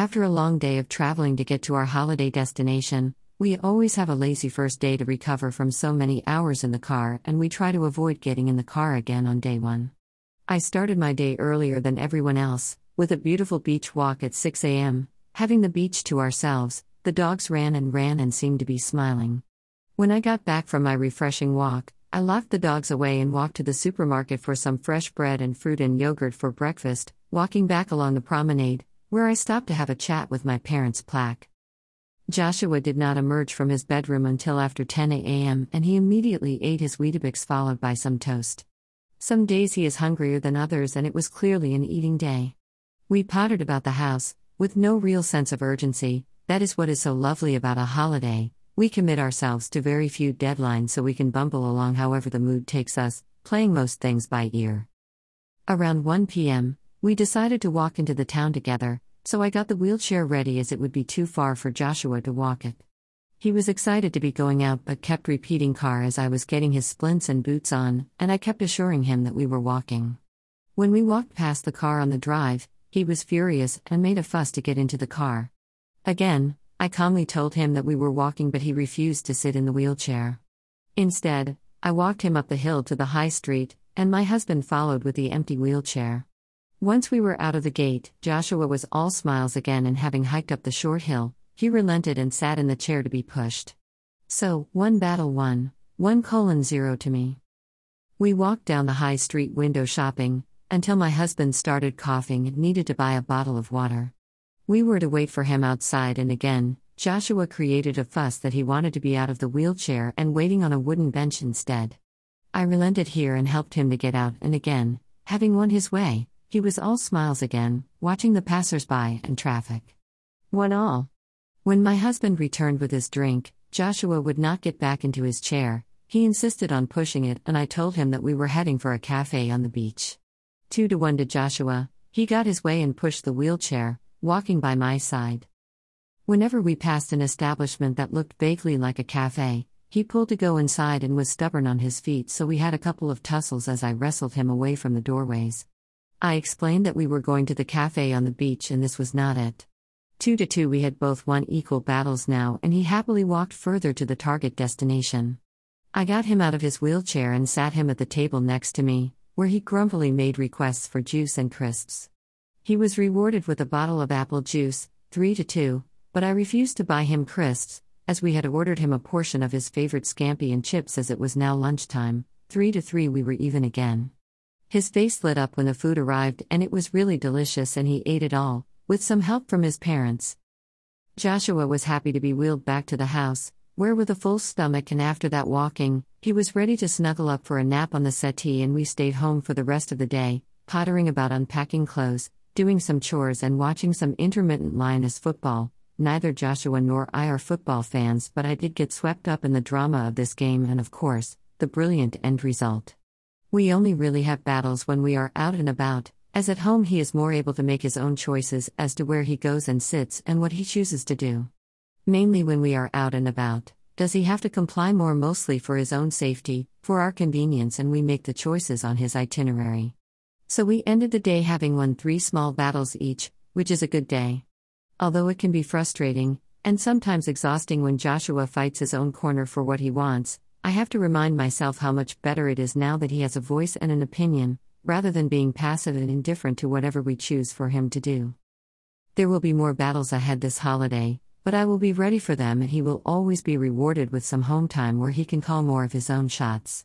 After a long day of traveling to get to our holiday destination, we always have a lazy first day to recover from so many hours in the car, and we try to avoid getting in the car again on day one. I started my day earlier than everyone else, with a beautiful beach walk at 6 a.m., having the beach to ourselves. The dogs ran and ran and seemed to be smiling. When I got back from my refreshing walk, I locked the dogs away and walked to the supermarket for some fresh bread and fruit and yogurt for breakfast, walking back along the promenade, where I stopped to have a chat with my parents' plaque. Joshua did not emerge from his bedroom until after 10 a.m., and he immediately ate his Weetabix followed by some toast. Some days he is hungrier than others, and it was clearly an eating day. We pottered about the house, with no real sense of urgency. That is what is so lovely about a holiday, we commit ourselves to very few deadlines so we can bumble along however the mood takes us, playing most things by ear. Around 1 p.m., we decided to walk into the town together, so I got the wheelchair ready as it would be too far for Joshua to walk it. He was excited to be going out but kept repeating car as I was getting his splints and boots on, and I kept assuring him that we were walking. When we walked past the car on the drive, he was furious and made a fuss to get into the car. Again, I calmly told him that we were walking, but he refused to sit in the wheelchair. Instead, I walked him up the hill to the high street, and my husband followed with the empty wheelchair. Once we were out of the gate, Joshua was all smiles again, and having hiked up the short hill, he relented and sat in the chair to be pushed. So, one battle won, one colon zero to me. We walked down the high street window shopping, until my husband started coughing and needed to buy a bottle of water. We were to wait for him outside, and again, Joshua created a fuss that he wanted to be out of the wheelchair and waiting on a wooden bench instead. I relented here and helped him to get out, and again, having won his way, he was all smiles again, watching the passers-by and traffic. One all. When my husband returned with his drink, Joshua would not get back into his chair. He insisted on pushing it, and I told him that we were heading for a cafe on the beach. Two to one to Joshua, he got his way and pushed the wheelchair, walking by my side. Whenever we passed an establishment that looked vaguely like a cafe, he pulled to go inside and was stubborn on his feet, so we had a couple of tussles as I wrestled him away from the doorways. I explained that we were going to the cafe on the beach and this was not it. Two to two, we had both won equal battles now, and he happily walked further to the target destination. I got him out of his wheelchair and sat him at the table next to me, where he grumpily made requests for juice and crisps. He was rewarded with a bottle of apple juice, 3 to 2, but I refused to buy him crisps, as we had ordered him a portion of his favorite scampi and chips as it was now lunchtime. 3 to 3 we were even again. His face lit up when the food arrived and it was really delicious and he ate it all, with some help from his parents. Joshua was happy to be wheeled back to the house, where with a full stomach and after that walking, he was ready to snuggle up for a nap on the settee and we stayed home for the rest of the day, pottering about unpacking clothes, doing some chores and watching some intermittent Lioness football. Neither Joshua nor I are football fans, but I did get swept up in the drama of this game and, of course, the brilliant end result. We only really have battles when we are out and about, as at home he is more able to make his own choices as to where he goes and sits and what he chooses to do. Mainly when we are out and about, does he have to comply more mostly for his own safety, for our convenience, and we make the choices on his itinerary. So we ended the day having won three small battles each, which is a good day. Although it can be frustrating, and sometimes exhausting when Joshua fights his own corner for what he wants, I have to remind myself how much better it is now that he has a voice and an opinion, rather than being passive and indifferent to whatever we choose for him to do. There will be more battles ahead this holiday, but I will be ready for them and he will always be rewarded with some home time where he can call more of his own shots.